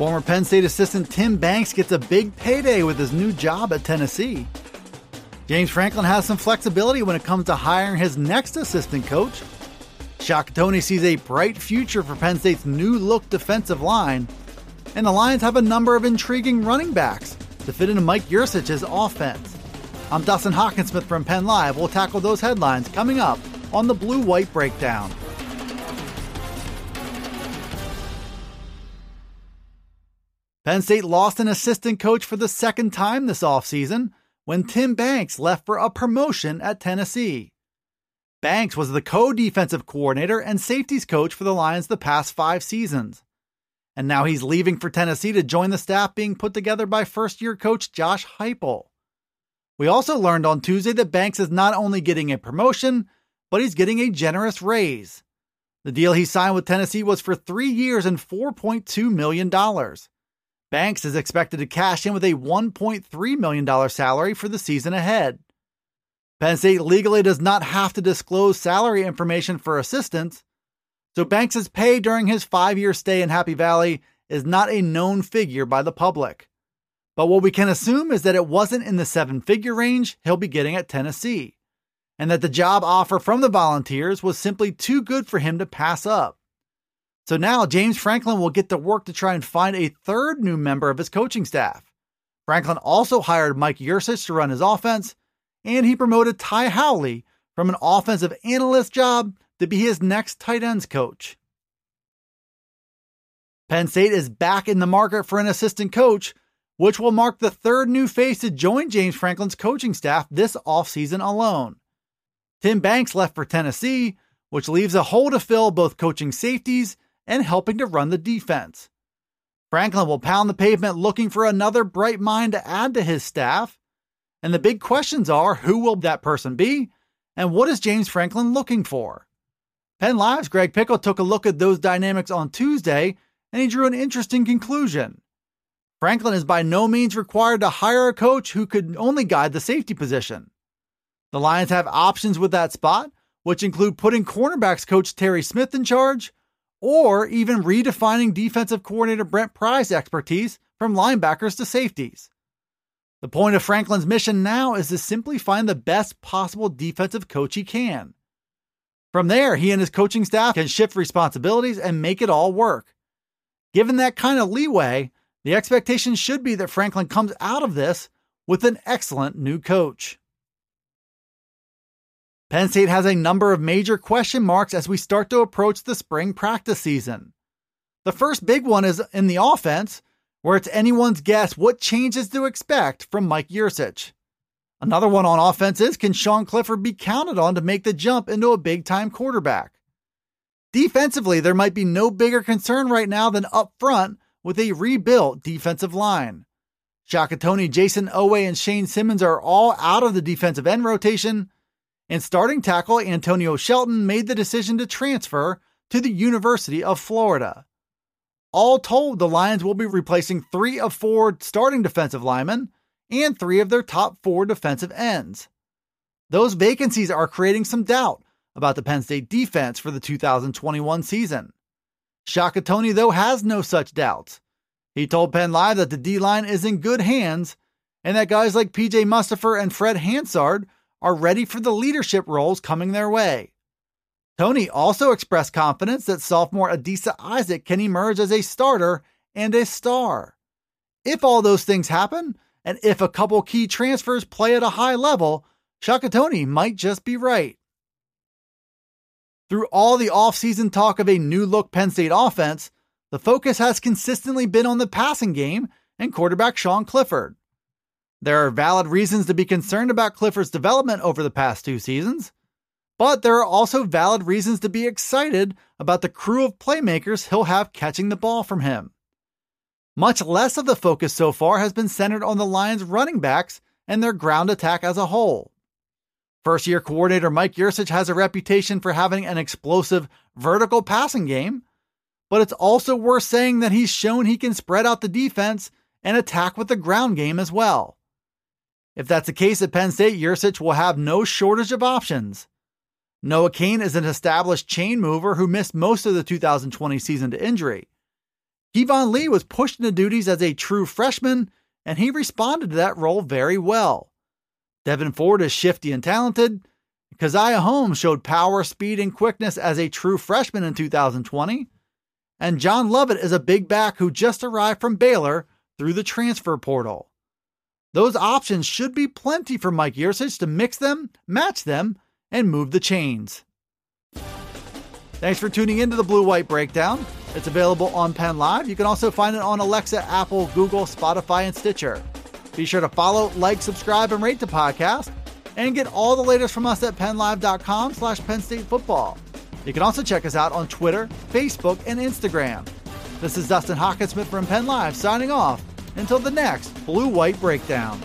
Former Penn State assistant Tim Banks gets a big payday with his new job at Tennessee. James Franklin has some flexibility when it comes to hiring his next assistant coach. Shaka Toney sees a bright future for Penn State's new look defensive line. And the Lions have a number of intriguing running backs to fit into Mike Yurcich's offense. I'm Dustin Hockensmith from Penn Live. We'll tackle those headlines coming up on the Blue White Breakdown. Penn State lost an assistant coach for the second time this offseason when Tim Banks left for a promotion at Tennessee. Banks was the co defensive coordinator and safeties coach for the Lions the past five seasons. And now he's leaving for Tennessee to join the staff being put together by first year coach Josh Heupel. We also learned on Tuesday that Banks is not only getting a promotion, but he's getting a generous raise. The deal he signed with Tennessee was for three years and $4.2 million. Banks is expected to cash in with a $1.3 million salary for the season ahead. Penn State legally does not have to disclose salary information for assistants, so Banks' pay during his five year stay in Happy Valley is not a known figure by the public. But what we can assume is that it wasn't in the seven figure range he'll be getting at Tennessee, and that the job offer from the Volunteers was simply too good for him to pass up. So now James Franklin will get to work to try and find a third new member of his coaching staff. Franklin also hired Mike Yurcich to run his offense, and he promoted Ty Howley from an offensive analyst job to be his next tight ends coach. Penn State is back in the market for an assistant coach, which will mark the third new face to join James Franklin's coaching staff this offseason alone. Tim Banks left for Tennessee, which leaves a hole to fill both coaching safeties and helping to run the defense. Franklin will pound the pavement looking for another bright mind to add to his staff. And the big questions are who will that person be? And what is James Franklin looking for? Penn Live's Greg Pickel took a look at those dynamics on Tuesday and he drew an interesting conclusion. Franklin is by no means required to hire a coach who could only guide the safety position. The Lions have options with that spot, which include putting cornerbacks coach Terry Smith in charge or even redefining defensive coordinator Brent Pry's expertise from linebackers to safeties. The point of Franklin's mission now is to simply find the best possible defensive coach he can. From there, he and his coaching staff can shift responsibilities and make it all work. Given that kind of leeway, the expectation should be that Franklin comes out of this with an excellent new coach. Penn State has a number of major question marks as we start to approach the spring practice season. The first big one is in the offense, where it's anyone's guess what changes to expect from Mike Yurcich. Another one on offense is can Sean Clifford be counted on to make the jump into a big time quarterback? Defensively, there might be no bigger concern right now than up front with a rebuilt defensive line. Shaka Toney, Jayson Oweh, and Shane Simmons are all out of the defensive end rotation, and starting tackle Antonio Shelton made the decision to transfer to the University of Florida. All told, the Lions will be replacing three of four starting defensive linemen and three of their top four defensive ends. Those vacancies are creating some doubt about the Penn State defense for the 2021 season. Shaka Toney, though, has no such doubts. He told Penn Live that the D line is in good hands and that guys like PJ Mustipher and Fred Hansard are ready for the leadership roles coming their way. Toney also expressed confidence that sophomore Adisa Isaac can emerge as a starter and a star. If all those things happen, and if a couple key transfers play at a high level, Shaka Toney might just be right. Through all the offseason talk of a new look Penn State offense, the focus has consistently been on the passing game and quarterback Sean Clifford. There are valid reasons to be concerned about Clifford's development over the past two seasons, but there are also valid reasons to be excited about the crew of playmakers he'll have catching the ball from him. Much less of the focus so far has been centered on the Lions' running backs and their ground attack as a whole. First year coordinator Mike Yurcich has a reputation for having an explosive vertical passing game, but it's also worth saying that he's shown he can spread out the defense and attack with the ground game as well. If that's the case at Penn State, Yurcich will have no shortage of options. Noah Cain is an established chain mover who missed most of the 2020 season to injury. Keyvone Lee was pushed into duties as a true freshman, and he responded to that role very well. Devyn Ford is shifty and talented. Caziah Holmes showed power, speed, and quickness as a true freshman in 2020. And John Lovett is a big back who just arrived from Baylor through the transfer portal. Those options should be plenty for Mike Yurcich to mix them, match them, and move the chains. Thanks for tuning in to the Blue White Breakdown. It's available on Penn Live. You can also find it on Alexa, Apple, Google, Spotify, and Stitcher. Be sure to follow, like, subscribe, and rate the podcast, and get all the latest from us at PennLive.com slash Penn State Football. You can also check us out on Twitter, Facebook, and Instagram. This is Dustin Hockensmith from Penn Live signing off until the next Blue White Breakdown.